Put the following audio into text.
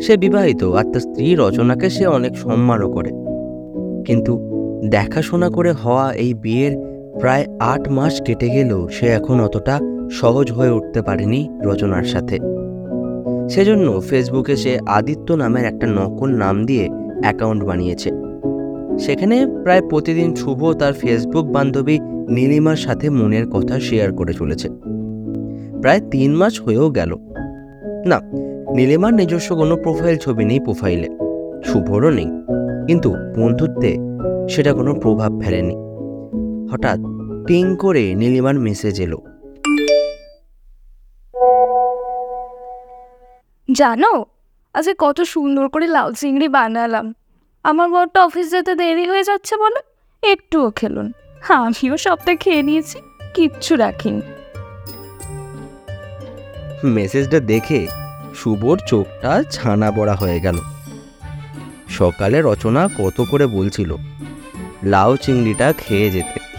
সে বিবাহিত আর তার স্ত্রী রচনাকে সে অনেক সম্মানও করে। কিন্তু দেখাশোনা করে হওয়া এই বিয়ের প্রায় আট মাস কেটে গেলেও সে এখন অতটা সহজ হয়ে উঠতে পারেনি রচনার সাথে। সেজন্য ফেসবুকে সে আদিত্য নামের একটা নকল নাম দিয়ে অ্যাকাউন্ট বানিয়েছে। সেখানে প্রায় প্রতিদিন শুভ তার ফেসবুক বান্ধবী নীলিমার সাথে মনের কথা শেয়ার করে চলেছে। প্রায় তিন মাস হয়েও গেল। না নীলিমার নিজস্ব কোনো প্রোফাইল ছবি নেই প্রোফাইলে শুভরও নেই। কিন্তু বন্ধুত্বে সেটা কোনো প্রভাব ফেলেনি। হঠাৎ টিং করে নীলিমার মেসেজ এলো। জানো আজকে কত সুন্দর করে লাউ চিংড়ি বানালাম। আমার বরটা অফিস যেতে দেরি হয়ে যাচ্ছে বলে একটুও খেলুন আমিও সবটা খেয়ে নিয়েছি কিচ্ছু রাখিনি। মেসেজটা দেখে শুভর চোখটা ছানা বড়া হয়ে গেল। সকালে রচনা কত করে বলছিল? লাউ চিংড়িটা খেয়ে যেতে।